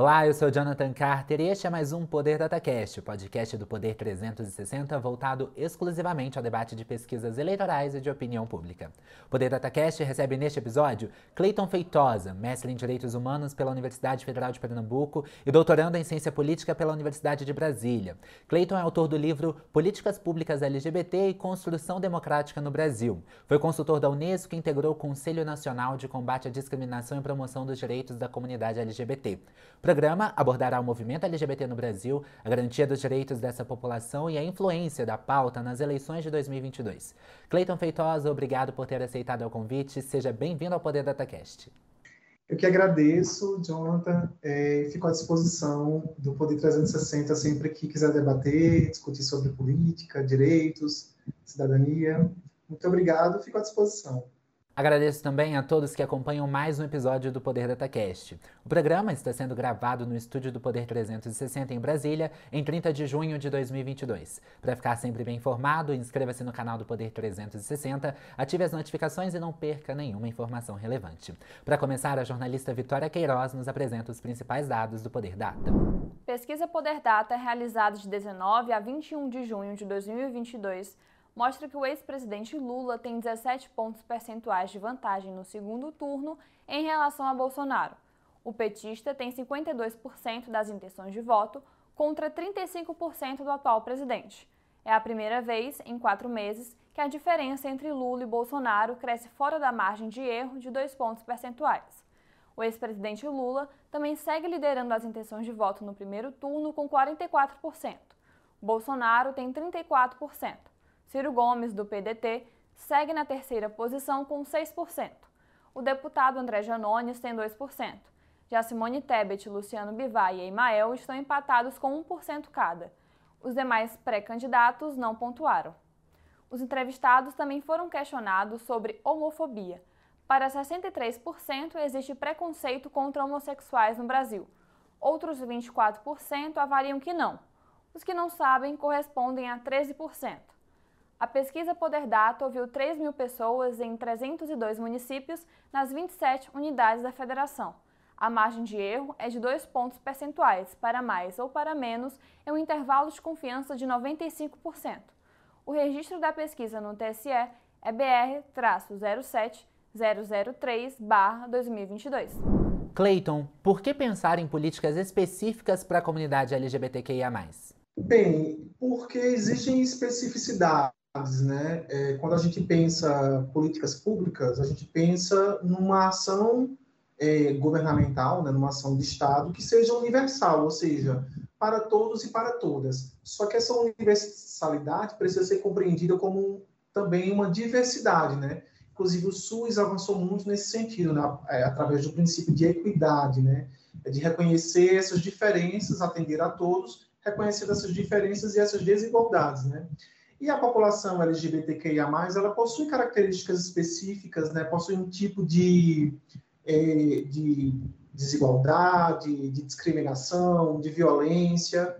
Olá, eu sou Jonathan Carter e este é mais um Poder DataCast, o podcast do Poder 360 voltado exclusivamente ao debate de pesquisas eleitorais e de opinião pública. O Poder DataCast recebe neste episódio Cleiton Feitosa, mestre em Direitos Humanos pela Universidade Federal de Pernambuco e doutorando em Ciência Política pela Universidade de Brasília. Cleiton é autor do livro Políticas Públicas LGBT e Construção Democrática no Brasil. Foi consultor da Unesco e integrou o Conselho Nacional de Combate à Discriminação e Promoção dos Direitos da Comunidade LGBT. Programa abordará o movimento LGBT no Brasil, a garantia dos direitos dessa população e a influência da pauta nas eleições de 2022. Cleiton Feitosa, obrigado por ter aceitado o convite. Seja bem-vindo ao Poder DataCast. Eu que agradeço, Jonathan. É, fico à disposição do Poder 360 sempre que quiser debater, discutir sobre política, direitos, cidadania. Muito obrigado, fico à disposição. Agradeço também a todos que acompanham mais um episódio do Poder DataCast. O programa está sendo gravado no estúdio do Poder 360 em Brasília, em 30 de junho de 2022. Para ficar sempre bem informado, inscreva-se no canal do Poder 360, ative as notificações e não perca nenhuma informação relevante. Para começar, a jornalista Vitória Queiroz nos apresenta os principais dados do Poder Data. Pesquisa Poder Data é realizada de 19 a 21 de junho de 2022 mostra que o ex-presidente Lula tem 17 pontos percentuais de vantagem no segundo turno em relação a Bolsonaro. O petista tem 52% das intenções de voto contra 35% do atual presidente. É a primeira vez em quatro meses que a diferença entre Lula e Bolsonaro cresce fora da margem de erro de dois pontos percentuais. O ex-presidente Lula também segue liderando as intenções de voto no primeiro turno com 44%. Bolsonaro tem 34%. Ciro Gomes, do PDT, segue na terceira posição com 6%. O deputado André Janones tem 2%. Já Simone Tebet, Luciano Bivar e Emael estão empatados com 1% cada. Os demais pré-candidatos não pontuaram. Os entrevistados também foram questionados sobre homofobia. Para 63% existe preconceito contra homossexuais no Brasil. Outros 24% avaliam que não. Os que não sabem correspondem a 13%. A pesquisa Poder Data ouviu 3 mil pessoas em 302 municípios nas 27 unidades da federação. A margem de erro é de 2 pontos percentuais, para mais ou para menos, em um intervalo de confiança de 95%. O registro da pesquisa no TSE é BR-07003-2022. Clayton, por que pensar em políticas específicas para a comunidade LGBTQIA? Bem, porque existem especificidades né? É, quando a gente pensa políticas públicas, a gente pensa numa ação é, governamental, né, numa ação de Estado que seja universal, ou seja, para todos e para todas. Só que essa universalidade precisa ser compreendida como também uma diversidade, né? Inclusive o SUS avançou muito nesse sentido, né? é, através do princípio de equidade, né? É de reconhecer essas diferenças, atender a todos, reconhecer essas diferenças e essas desigualdades, né? E a população LGBTQIA+, ela possui características específicas, né? possui um tipo de, é, de desigualdade, de discriminação, de violência,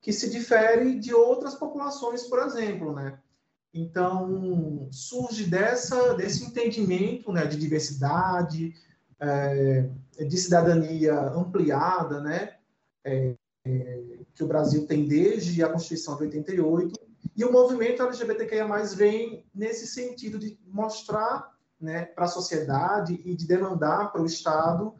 que se difere de outras populações, por exemplo, né? Então, surge dessa, desse entendimento né, de diversidade, é, de cidadania ampliada, né, é, que o Brasil tem desde a Constituição de 88, e o movimento LGBTQIA+, vem nesse sentido de mostrar né, para a sociedade e de demandar para o Estado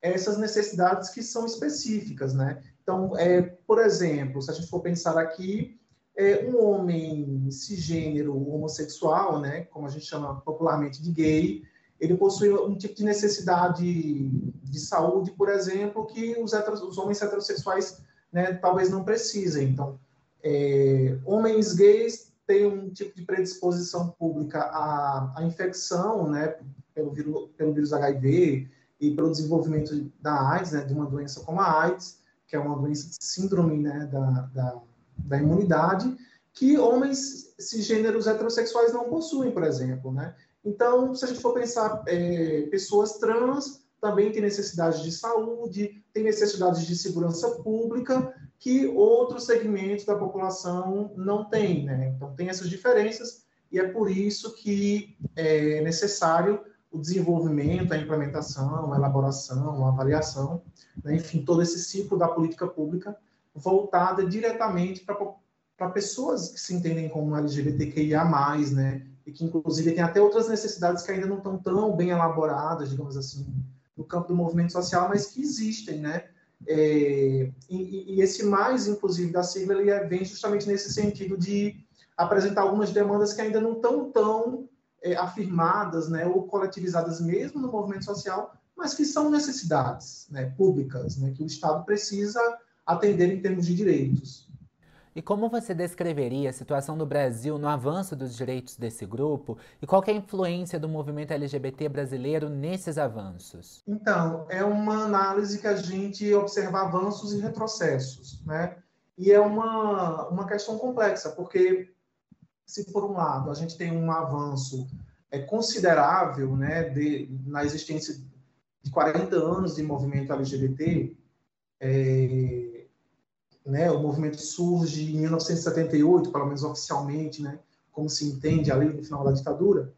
essas necessidades que são específicas, né? Então, é, por exemplo, se a gente for pensar aqui, é, um homem cisgênero homossexual, né, como a gente chama popularmente de gay, ele possui um tipo de necessidade de saúde, por exemplo, que os, heteros, os homens heterossexuais né, talvez não precisem. Então, é, homens gays têm um tipo de predisposição pública à, à infecção, né, pelo vírus, pelo vírus HIV e pelo desenvolvimento da AIDS, né, de uma doença como a AIDS, que é uma doença de síndrome, né, da, da, da imunidade, que homens cisgêneros heterossexuais não possuem, por exemplo, né? Então, se a gente for pensar, é, pessoas trans também têm necessidades de saúde, têm necessidades de segurança pública, que outros segmentos da população não têm, né? Então, tem essas diferenças e é por isso que é necessário o desenvolvimento, a implementação, a elaboração, a avaliação, né, enfim, todo esse ciclo da política pública voltada diretamente para pessoas que se entendem como LGBTQIA+, né, e que inclusive tem até outras necessidades que ainda não estão tão bem elaboradas, digamos assim, no campo do movimento social, mas que existem, né? É, e, e, esse mais, inclusive, da sigla, ele é, vem justamente nesse sentido de apresentar algumas demandas que ainda não estão tão é, afirmadas, né, ou coletivizadas mesmo no movimento social, mas que são necessidades né, públicas, né, que o Estado precisa atender em termos de direitos. E como você descreveria a situação do Brasil no avanço dos direitos desse grupo e qual é a influência do movimento LGBT brasileiro nesses avanços? Então, é uma análise que a gente observa avanços e retrocessos, né? E é uma, uma questão complexa, porque se por um lado a gente tem um avanço é, considerável né, de, na existência de 40 anos de movimento LGBT, é, né, o movimento surge em 1978, pelo menos oficialmente, né, como se entende ali no final da ditadura,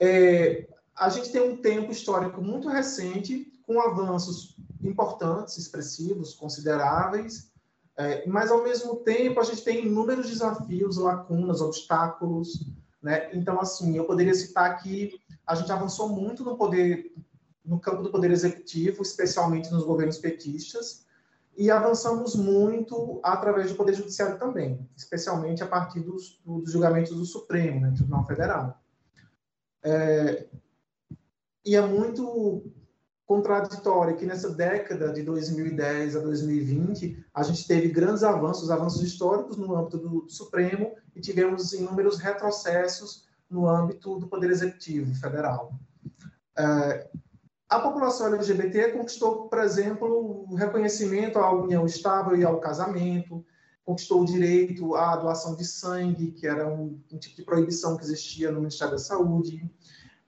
é, a gente tem um tempo histórico muito recente, com avanços importantes, expressivos, consideráveis, é, mas, ao mesmo tempo, a gente tem inúmeros desafios, lacunas, obstáculos. Né? Então, assim, eu poderia citar que a gente avançou muito no poder, no campo do poder executivo, especialmente nos governos petistas, e avançamos muito através do poder judiciário também, especialmente a partir dos, dos julgamentos do Supremo, né, Tribunal Federal. É, e é muito contraditória que nessa década de 2010 a 2020 a gente teve grandes avanços, avanços históricos no âmbito do Supremo e tivemos inúmeros retrocessos no âmbito do Poder Executivo Federal. É, a população LGBT conquistou, por exemplo, o reconhecimento à união estável e ao casamento, conquistou o direito à doação de sangue, que era um, um tipo de proibição que existia no Ministério da Saúde,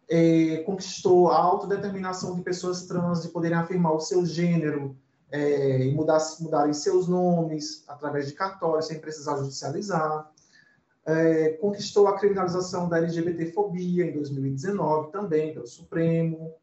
é, conquistou a autodeterminação de pessoas trans de poderem afirmar o seu gênero é, e mudar, mudarem seus nomes através de cartório, sem precisar judicializar. É, conquistou a criminalização da LGBTfobia em 2019 também pelo Supremo.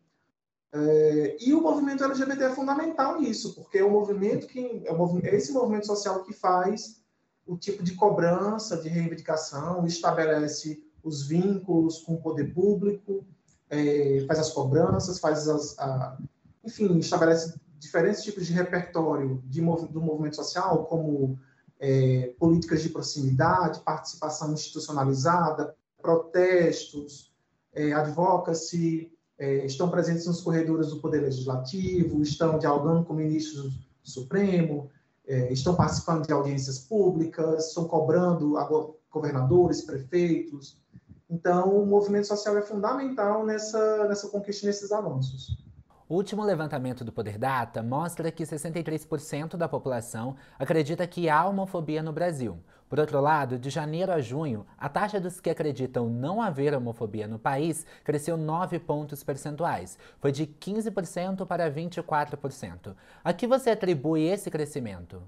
É, e o movimento LGBT é fundamental nisso, porque é o movimento que é, é esse movimento social que faz o tipo de cobrança, de reivindicação, estabelece os vínculos com o poder público, é, faz as cobranças, faz as, a, enfim, estabelece diferentes tipos de repertório de, do movimento social, como é, políticas de proximidade, participação institucionalizada, protestos, é, advocacy, é, estão presentes nos corredores do Poder Legislativo, estão dialogando com ministros do Supremo, é, estão participando de audiências públicas, estão cobrando governadores, prefeitos, então, o movimento social é fundamental nessa, nessa conquista nesses avanços. O último levantamento do Poder Data mostra que 63% da população acredita que há homofobia no Brasil. Por outro lado, de janeiro a junho, a taxa dos que acreditam não haver homofobia no país cresceu 9 pontos percentuais. Foi de 15% para 24%. A que você atribui esse crescimento?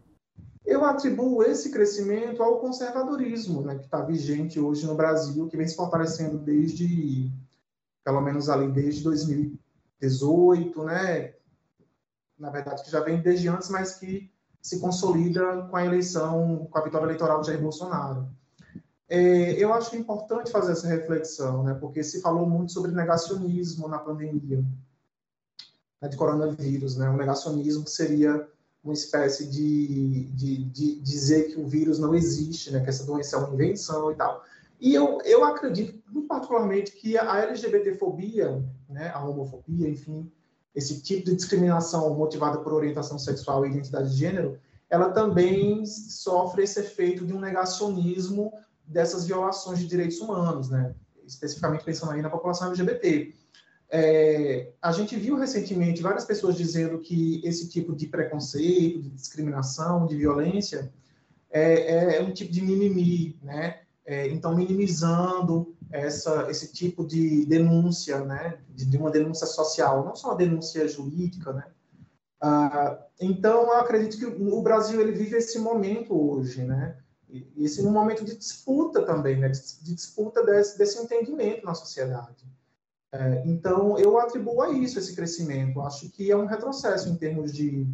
Eu atribuo esse crescimento ao conservadorismo, né, que está vigente hoje no Brasil, que vem se fortalecendo desde, pelo menos ali desde 2018, né? Na verdade, que já vem desde antes, mas que se consolida com a eleição, com a vitória eleitoral de Jair Bolsonaro. É, eu acho importante fazer essa reflexão, né, porque se falou muito sobre negacionismo na pandemia né, de coronavírus, né, o negacionismo seria uma espécie de, de, de, dizer que o vírus não existe, né, que essa doença é uma invenção e tal. E eu, eu acredito, particularmente, que a LGBTfobia, né, a homofobia, enfim, esse tipo de discriminação motivada por orientação sexual e identidade de gênero, ela também sofre esse efeito de um negacionismo dessas violações de direitos humanos, né? especificamente pensando aí na população LGBT. É, a gente viu recentemente várias pessoas dizendo que esse tipo de preconceito, de discriminação, de violência é, é um tipo de mimimi, né? É, então, minimizando essa, esse tipo de denúncia, né? De, de, uma denúncia social, não só uma denúncia jurídica, né? Ah, então, eu acredito que o Brasil ele vive esse momento hoje, né? E esse um momento de disputa também, né? De, de disputa desse, desse entendimento na sociedade. É, então, eu atribuo a isso esse crescimento. Acho que é um retrocesso em termos de,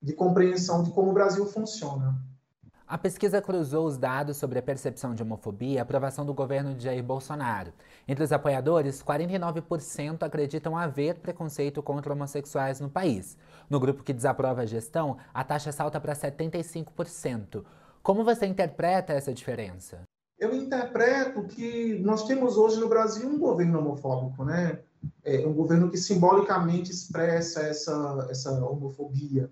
de compreensão de como o Brasil funciona. A pesquisa cruzou os dados sobre a percepção de homofobia e aprovação do governo de Jair Bolsonaro. Entre os apoiadores, 49% acreditam haver preconceito contra homossexuais no país. No grupo que desaprova a gestão, a taxa salta para 75%. Como você interpreta essa diferença? Eu interpreto que nós temos hoje no Brasil um governo homofóbico, né? É um governo que simbolicamente expressa essa, essa homofobia.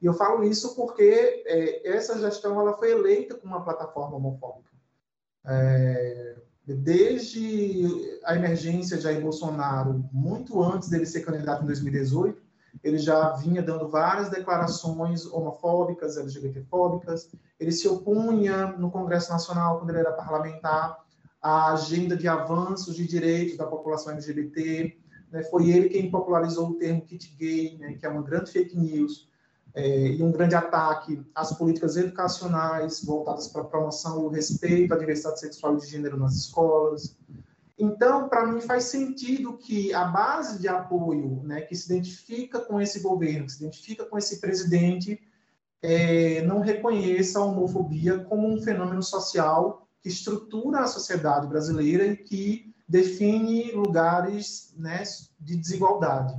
E eu falo isso porque é, essa gestão ela foi eleita com uma plataforma homofóbica. É, desde a emergência de Jair Bolsonaro, muito antes dele ser candidato em 2018, ele já vinha dando várias declarações homofóbicas, LGBTfóbicas. Ele se opunha no Congresso Nacional, quando ele era parlamentar, à agenda de avanços de direitos da população LGBT. Né? Foi ele quem popularizou o termo kit gay, né? que é uma grande fake news é, e um grande ataque às políticas educacionais voltadas para a promoção e o respeito à diversidade sexual e de gênero nas escolas. Então, para mim, faz sentido que a base de apoio né, que se identifica com esse governo, que se identifica com esse presidente, é, não reconheça a homofobia como um fenômeno social que estrutura a sociedade brasileira e que define lugares né, de desigualdade.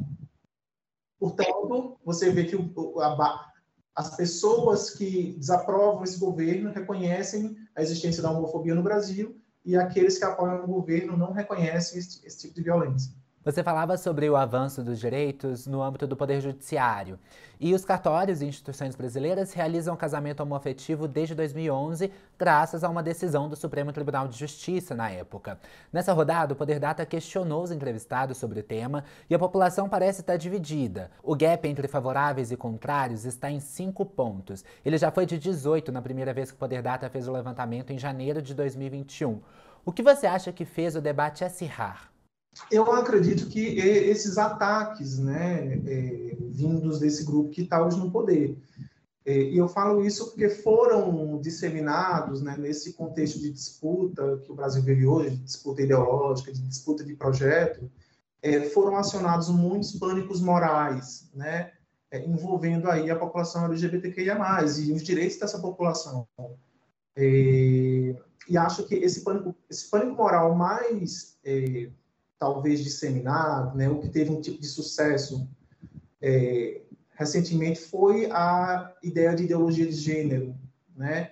Portanto, você vê que o, a, as pessoas que desaprovam esse governo reconhecem a existência da homofobia no Brasil e aqueles que apoiam o governo não reconhecem esse, esse tipo de violência. Você falava sobre o avanço dos direitos no âmbito do Poder Judiciário. E os cartórios e instituições brasileiras realizam casamento homoafetivo desde 2011, graças a uma decisão do Supremo Tribunal de Justiça na época. Nessa rodada, o Poder Data questionou os entrevistados sobre o tema e a população parece estar dividida. O gap entre favoráveis e contrários está em 5 pontos. Ele já foi de 18 na primeira vez que o Poder Data fez o levantamento em janeiro de 2021. O que você acha que fez o debate acirrar? Eu acredito que esses ataques, né, é, vindos desse grupo que está hoje no poder, é, e eu falo isso porque foram disseminados, né, nesse contexto de disputa que o Brasil vive hoje, de disputa ideológica, de disputa de projeto, é, foram acionados muitos pânicos morais, né, é, envolvendo aí a população LGBTQIA+, e os direitos dessa população. É, e acho que esse pânico, esse pânico moral mais é, talvez disseminado, né, o que teve um tipo de sucesso é, recentemente foi a ideia de ideologia de gênero, né,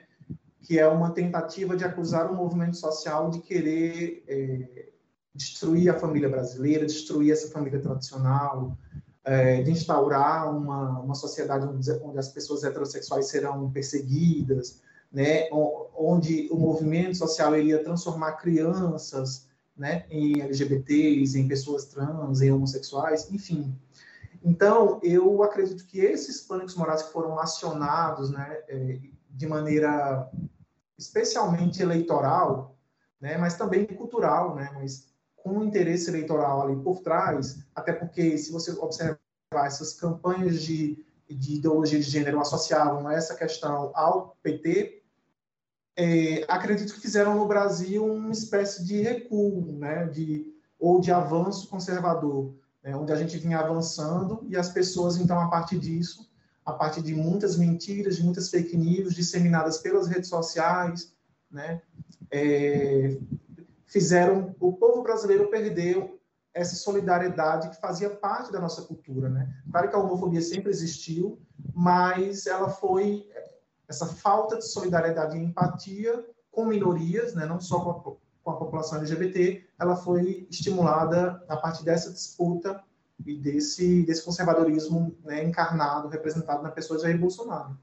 que é uma tentativa de acusar o movimento social de querer é, destruir a família brasileira, destruir essa família tradicional, é, de instaurar uma, uma sociedade onde, onde as pessoas heterossexuais serão perseguidas, né, onde o movimento social iria transformar crianças né, em LGBTs, em pessoas trans, em homossexuais, enfim. Então, eu acredito que esses pânicos morais que foram acionados né, é, de maneira especialmente eleitoral, né, mas também cultural, né, mas com interesse eleitoral ali por trás, até porque, se você observar essas campanhas de, de ideologia de gênero associavam essa questão ao PT, é, acredito que fizeram no Brasil uma espécie de recuo, né, de, ou de avanço conservador, né, onde a gente vinha avançando e as pessoas, então, a partir disso, a partir de muitas mentiras, de muitas fake news disseminadas pelas redes sociais, né, é, fizeram o povo brasileiro perder essa solidariedade que fazia parte da nossa cultura, né? Claro que a homofobia sempre existiu, mas ela foi essa falta de solidariedade e empatia com minorias, né, não só com a, com a população LGBT, ela foi estimulada a partir dessa disputa e desse, desse conservadorismo né, encarnado, representado na pessoa de Jair Bolsonaro.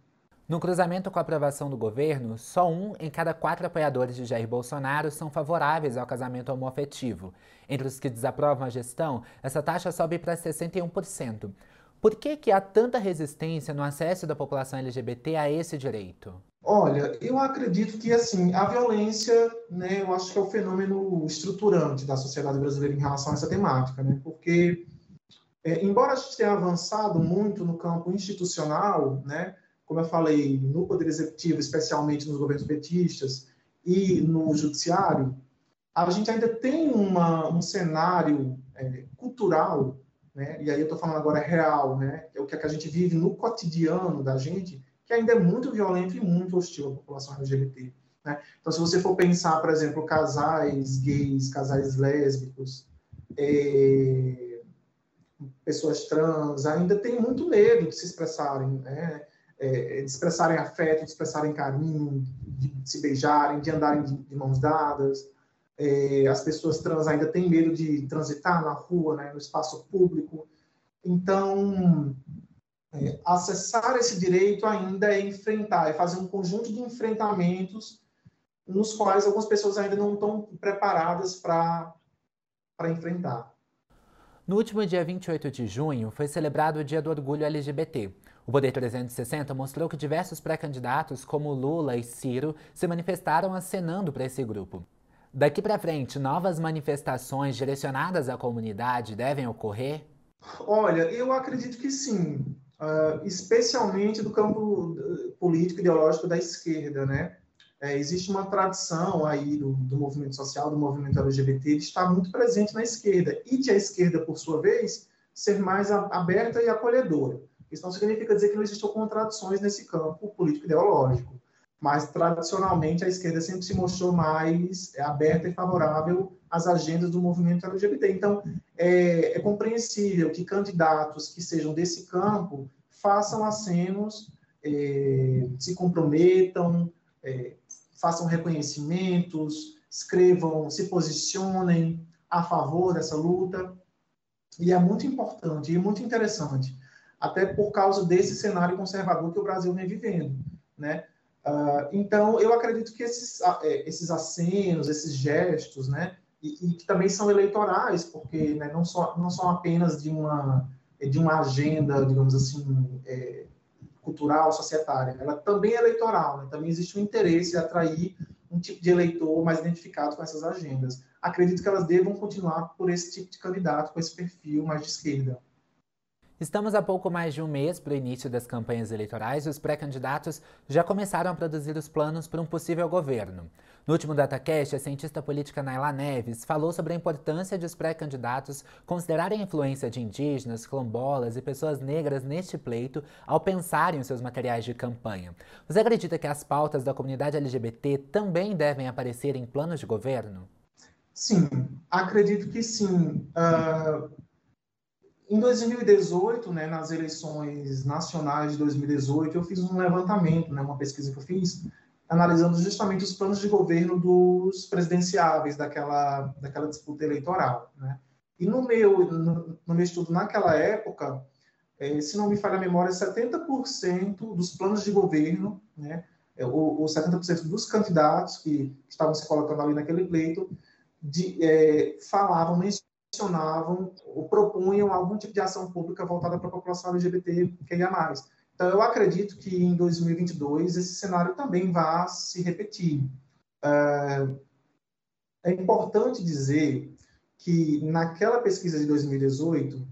No cruzamento com a aprovação do governo, só um em cada quatro apoiadores de Jair Bolsonaro são favoráveis ao casamento homoafetivo. Entre os que desaprovam a gestão, essa taxa sobe para 61%. Por que, que há tanta resistência no acesso da população LGBT a esse direito? Olha, eu acredito que assim a violência, né, eu acho que é o fenômeno estruturante da sociedade brasileira em relação a essa temática, né? Porque é, embora a gente tenha avançado muito no campo institucional, né, como eu falei, no poder executivo, especialmente nos governos petistas e no judiciário, a gente ainda tem uma, um cenário é, cultural, né? e aí eu estou falando agora real, né? é o que, é a gente vive no cotidiano da gente, que ainda é muito violento e muito hostil à população LGBT. Né? Então, se você for pensar, por exemplo, casais gays, casais lésbicos, é, pessoas trans, ainda tem muito medo de se expressarem, né? É, de expressarem afeto, de expressarem carinho, de se beijarem, de andarem de, de mãos dadas. É, as pessoas trans ainda têm medo de transitar na rua, né, no espaço público. Então, é, acessar esse direito ainda é enfrentar, é fazer um conjunto de enfrentamentos nos quais algumas pessoas ainda não estão preparadas para enfrentar. No último dia 28 de junho, foi celebrado o Dia do Orgulho LGBT. O Poder 360 mostrou que diversos pré-candidatos, como Lula e Ciro, se manifestaram acenando para esse grupo. Daqui para frente, novas manifestações direcionadas à comunidade devem ocorrer? Olha, eu acredito que sim, uh, especialmente do campo político ideológico da esquerda, né? É, existe uma tradição aí do, do, movimento social, do movimento LGBT, de estar muito presente na esquerda e de a esquerda, por sua vez, ser mais aberta e acolhedora. Isso não significa dizer que não existam contradições nesse campo político ideológico, mas tradicionalmente a esquerda sempre se mostrou mais é, aberta e favorável às agendas do movimento LGBT. Então, é, é compreensível que candidatos que sejam desse campo façam acenos, é, se comprometam, é, façam reconhecimentos, escrevam, se posicionem a favor dessa luta. E é muito importante e muito interessante, até por causa desse cenário conservador que o Brasil vem vivendo, né? Uh, então, eu acredito que esses, é, esses acenos, esses gestos, né, e, e que também são eleitorais, porque né, não, só, não são apenas de uma, de uma agenda, digamos assim, é, cultural, societária, ela também é eleitoral, né? também existe um interesse em atrair um tipo de eleitor mais identificado com essas agendas. Acredito que elas devam continuar por esse tipo de candidato, com esse perfil mais de esquerda. Estamos a pouco mais de um mês para o início das campanhas eleitorais e os pré-candidatos já começaram a produzir os planos para um possível governo. No último DataCast, a cientista política Naila Neves falou sobre a importância de os pré-candidatos considerarem a influência de indígenas, quilombolas e pessoas negras neste pleito ao pensarem os seus materiais de campanha. Você acredita que as pautas da comunidade LGBT também devem aparecer em planos de governo? Sim, acredito que sim. Uh em 2018, né, nas eleições nacionais de 2018, eu fiz um levantamento, né, uma pesquisa que eu fiz, analisando justamente os planos de governo dos presidenciáveis daquela, daquela disputa eleitoral. Né? E no meu, no, no meu estudo naquela época, é, se não me falha a memória, 70% dos planos de governo, né, ou, ou 70% dos candidatos que estavam se colocando ali naquele pleito, de, é, falavam, mencionavam ou propunham algum tipo de ação pública voltada para a população LGBT que ia mais. Então, eu acredito que em 2022 esse cenário também vai se repetir. É, é importante dizer que naquela pesquisa de 2018,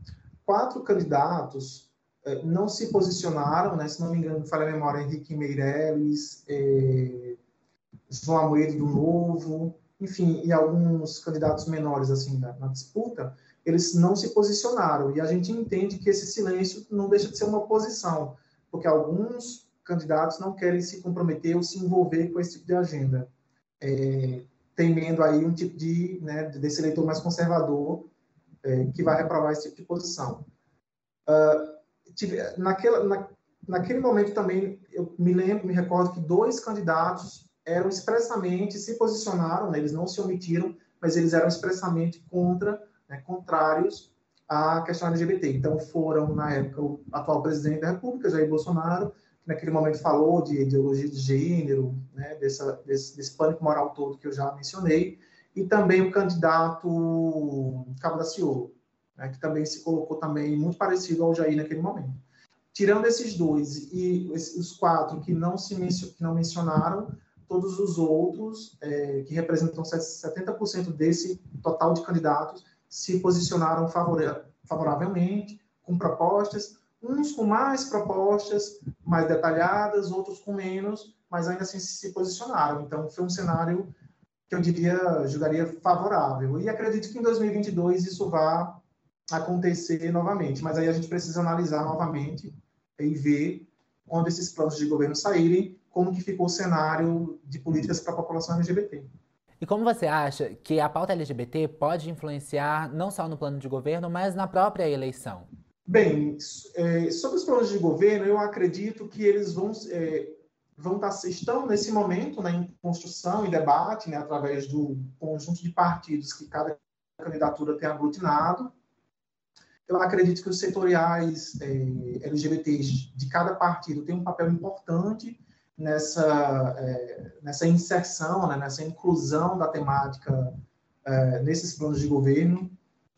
quatro candidatos é, não se posicionaram, né, se não me engano, falei a memória, Henrique Meirelles, é, João Amoedo do Novo, enfim, e alguns candidatos menores assim na, na, disputa, eles não se posicionaram. E a gente entende que esse silêncio não deixa de ser uma posição, porque alguns candidatos não querem se comprometer ou se envolver com esse tipo de agenda, é, temendo aí um tipo de, né, desse eleitor mais conservador é, que vai reprovar esse tipo de posição. Uh, tive, naquela, na, naquele momento também, eu me lembro, me recordo que dois candidatos eram expressamente, se posicionaram, né, eles não se omitiram, mas eles eram expressamente contra, né, contrários à questão LGBT. Então, foram, na época, o atual presidente da República, Jair Bolsonaro, que naquele momento falou de ideologia de gênero, né, dessa, desse, desse pânico moral todo que eu já mencionei, e também o candidato Cabo da Ciolo, né, que também se colocou também muito parecido ao Jair naquele momento. Tirando esses dois e os quatro que não se que não mencionaram, todos os outros, é, que representam 70% desse total de candidatos, se posicionaram favoravelmente, com propostas, uns com mais propostas, mais detalhadas, outros com menos, mas ainda assim se posicionaram. Então, foi um cenário que eu diria, julgaria favorável. E acredito que em 2022 isso vai acontecer novamente, mas aí a gente precisa analisar novamente e ver quando esses planos de governo saírem, como que ficou o cenário de políticas para a população LGBT. E como você acha que a pauta LGBT pode influenciar não só no plano de governo, mas na própria eleição? Bem, é, sobre os planos de governo, eu acredito que eles vão é, vão estar, tá, estão nesse momento né, em construção e debate, né, através do conjunto de partidos que cada candidatura tem aglutinado. Eu acredito que os setoriais é, LGBTs de cada partido têm um papel importante nessa, é, nessa inserção, né, nessa inclusão da temática é, nesses planos de governo.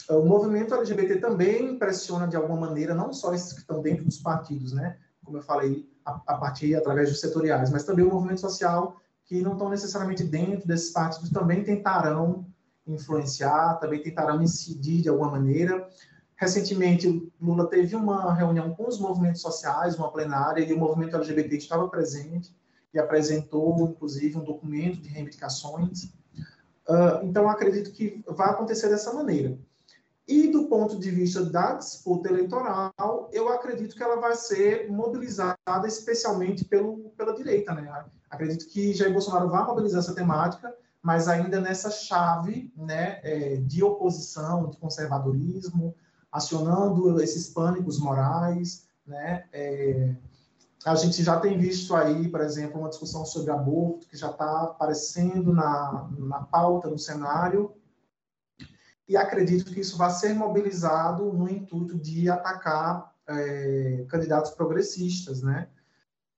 O movimento LGBT também pressiona de alguma maneira, não só esses que estão dentro dos partidos, né, como eu falei, a, a partir através dos setoriais, mas também o movimento social que não estão necessariamente dentro desses partidos também tentarão influenciar, também tentarão incidir de alguma maneira. Recentemente, o Lula teve uma reunião com os movimentos sociais, uma plenária, e o movimento LGBT estava presente e apresentou, inclusive, um documento de reivindicações. Uh, então, acredito que vai acontecer dessa maneira. E do ponto de vista da disputa eleitoral, eu acredito que ela vai ser mobilizada especialmente pelo, pela direita. Né? Acredito que Jair Bolsonaro vai mobilizar essa temática, mas ainda nessa chave né, é, de oposição, de conservadorismo, acionando esses pânicos morais. Né? É, a gente já tem visto aí, por exemplo, uma discussão sobre aborto, que já está aparecendo na, na pauta, no cenário, e acredito que isso vai ser mobilizado no intuito de atacar é, candidatos progressistas, né?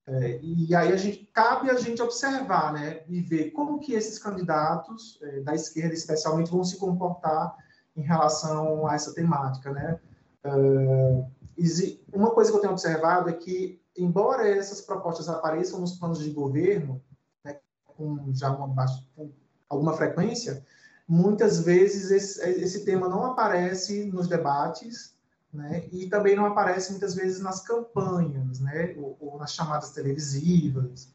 É, e aí a gente cabe a gente observar, né, e ver como que esses candidatos é, da esquerda, especialmente, vão se comportar em relação a essa temática, né? Uh, uma coisa que eu tenho observado é que, embora essas propostas apareçam nos planos de governo, né, com já uma, com alguma frequência, muitas vezes esse, esse tema não aparece nos debates, né? E também não aparece muitas vezes nas campanhas, né? Ou, ou nas chamadas televisivas,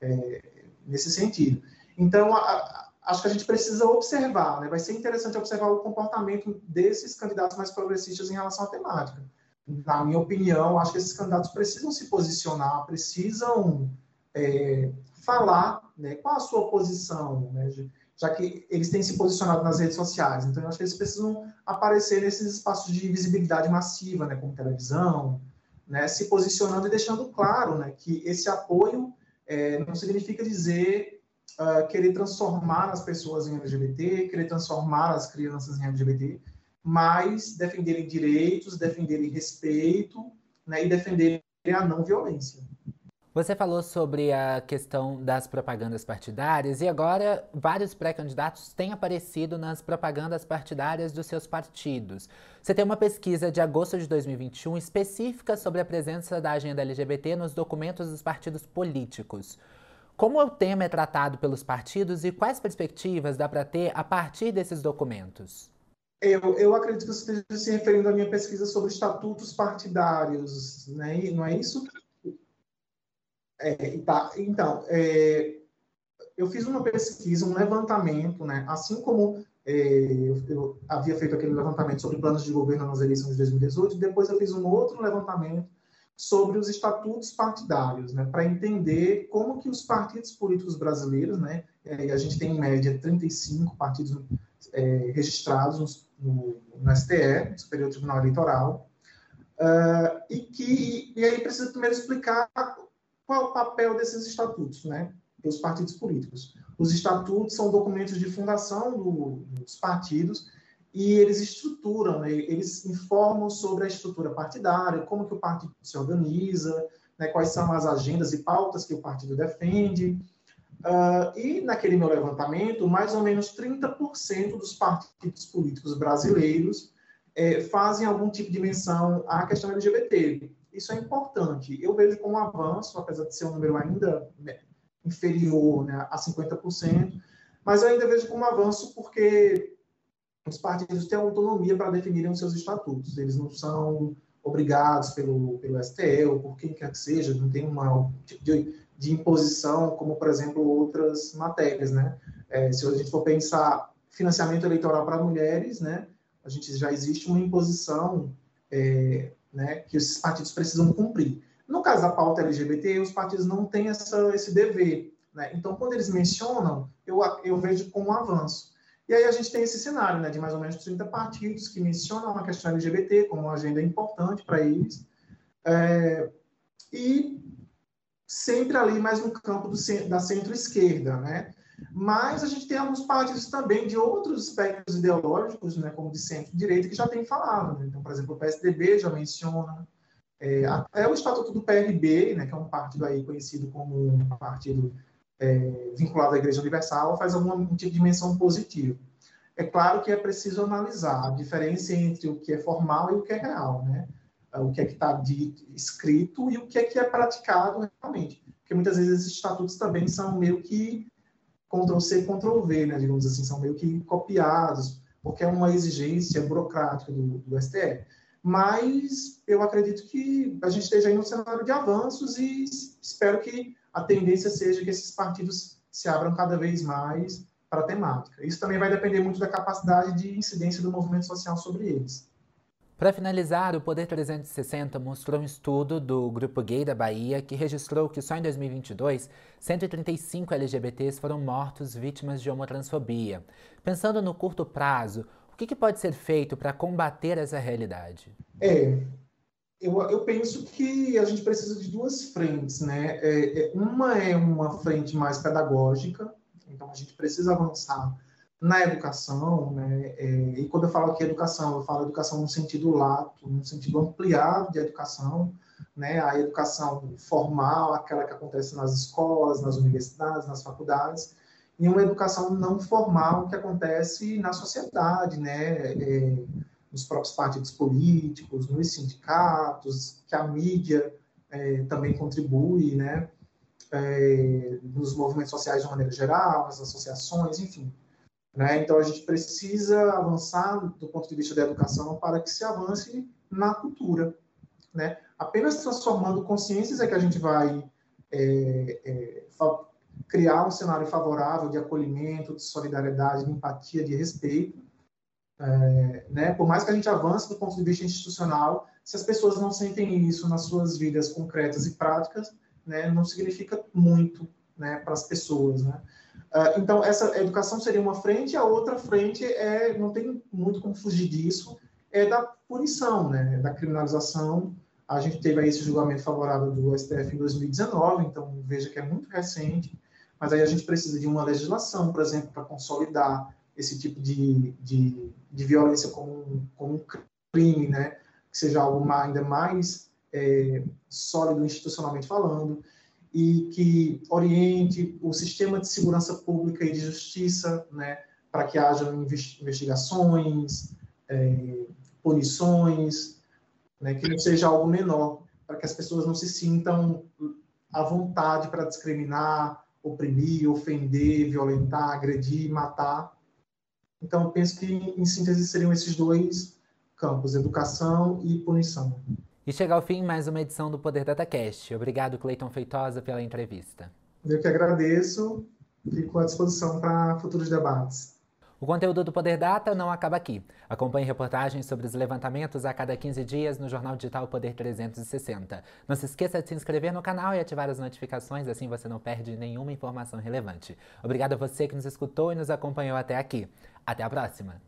é, nesse sentido. Então, a, acho que a gente precisa observar, né? Vai ser interessante observar o comportamento desses candidatos mais progressistas em relação à temática. Na minha opinião, acho que esses candidatos precisam se posicionar, precisam é, falar, né? Qual a sua posição, né? já que eles têm se posicionado nas redes sociais. Então, acho que eles precisam aparecer nesses espaços de visibilidade massiva, né, como televisão, né, se posicionando e deixando claro né, que esse apoio é, não significa dizer uh, querer transformar as pessoas em LGBT, querer transformar as crianças em LGBT, mas defenderem direitos, defenderem respeito né, e defenderem a não violência. Você falou sobre a questão das propagandas partidárias e agora vários pré-candidatos têm aparecido nas propagandas partidárias dos seus partidos. Você tem uma pesquisa de agosto de 2021 específica sobre a presença da agenda LGBT nos documentos dos partidos políticos. Como o tema é tratado pelos partidos e quais perspectivas dá para ter a partir desses documentos? Eu, eu acredito que você esteja se referindo à minha pesquisa sobre estatutos partidários, né? não é isso? É, tá, então, é, eu fiz uma pesquisa, um levantamento, né, assim como é, eu, eu, havia feito aquele levantamento sobre planos de governo nas eleições de 2018, depois eu fiz um outro levantamento sobre os estatutos partidários, né, para entender como que os partidos políticos brasileiros, né, a gente tem em média 35 partidos é, registrados no, no STE, no Superior Tribunal Eleitoral, uh, e que e aí precisa primeiro explicar qual é o papel desses estatutos, né? Dos partidos políticos. Os estatutos são documentos de fundação do, dos partidos e eles estruturam, né? eles informam sobre a estrutura partidária, como que o partido se organiza, né? quais são as agendas e pautas que o partido defende. Uh, e naquele meu levantamento, mais ou menos 30% dos partidos políticos brasileiros eh, fazem algum tipo de menção à questão LGBT. Isso é importante. Eu vejo como um avanço, apesar de ser um número ainda né, inferior né, a 50%, mas eu ainda vejo como um avanço porque os partidos têm autonomia para definirem os seus estatutos. Eles não são obrigados pelo, pelo STE ou por quem quer que seja, não tem uma tipo de, de imposição, como, por exemplo, outras matérias, né? É, se a gente for pensar financiamento eleitoral para mulheres, né, a gente já existe uma imposição é, né, que esses partidos precisam cumprir. No caso da pauta LGBT, os partidos não têm essa, esse dever. Né? Então, quando eles mencionam, eu, eu vejo como um avanço. E aí a gente tem esse cenário né, de mais ou menos 30 partidos que mencionam a questão LGBT como uma agenda importante para eles. É, e sempre ali mais no campo do, da centro-esquerda, né? Mas a gente tem alguns partidos também de outros espectros ideológicos, né, como de centro-direita, que já tem falado. Né? Então, por exemplo, o PSDB já menciona, é, até o Estatuto do PRB, né, que é um partido aí conhecido como um partido é, vinculado à Igreja Universal, faz algum tipo de menção positiva. É claro que é preciso analisar a diferença entre o que é formal e o que é real, né? O que é que está escrito e o que é que é praticado realmente. Porque muitas vezes esses estatutos também são meio que Ctrl-C, Ctrl-V, né, digamos assim, são meio que copiados, porque é uma exigência burocrática do, do STF. Mas eu acredito que a gente esteja em um cenário de avanços e espero que a tendência seja que esses partidos se abram cada vez mais para a temática. Isso também vai depender muito da capacidade de incidência do movimento social sobre eles. Para finalizar, o Poder 360 mostrou um estudo do Grupo Gay da Bahia que registrou que só em 2022, 135 LGBTs foram mortos vítimas de homotransfobia. Pensando no curto prazo, o que, que pode ser feito para combater essa realidade? É, eu, eu, penso que a gente precisa de duas frentes, né? É, é, uma é uma frente mais pedagógica, então a gente precisa avançar na educação, né? É, e quando eu falo aqui educação, eu falo educação no sentido lato, no sentido ampliado de educação, né? A educação formal, aquela que acontece nas escolas, nas universidades, nas faculdades, e uma educação não formal que acontece na sociedade, né? É, nos próprios partidos políticos, nos sindicatos, que a mídia é, também contribui, né? É, nos movimentos sociais de maneira geral, nas associações, enfim. Né? Então, a gente precisa avançar do ponto de vista da educação para que se avance na cultura. Né? Apenas transformando consciências é que a gente vai é, é, criar um cenário favorável de acolhimento, de solidariedade, de empatia, de respeito. É, né? Por mais que a gente avance do ponto de vista institucional, se as pessoas não sentem isso nas suas vidas concretas e práticas, né, não significa muito né, para as pessoas. Né? Uh, então, essa educação seria uma frente, a outra frente é, não tem muito como fugir disso, é da punição, né, da criminalização. A gente teve aí esse julgamento favorável do STF em 2019, então veja que é muito recente, mas aí a gente precisa de uma legislação, por exemplo, para consolidar esse tipo de, de, de violência como um, como um crime, né, que seja algo ainda mais é, sólido institucionalmente falando e que oriente o sistema de segurança pública e de justiça, né, para que haja investigações, é, punições, né, que não seja algo menor, para que as pessoas não se sintam à vontade para discriminar, oprimir, ofender, violentar, agredir, matar. Então, eu penso que, em síntese, seriam esses dois campos, educação e punição. E chega ao fim mais uma edição do Poder DataCast. Obrigado, Cleiton Feitosa, pela entrevista. Eu que agradeço. Fico à disposição para futuros debates. O conteúdo do Poder Data não acaba aqui. Acompanhe reportagens sobre os levantamentos a cada 15 dias no jornal digital Poder 360. Não se esqueça de se inscrever no canal e ativar as notificações, assim você não perde nenhuma informação relevante. Obrigado a você que nos escutou e nos acompanhou até aqui. Até a próxima!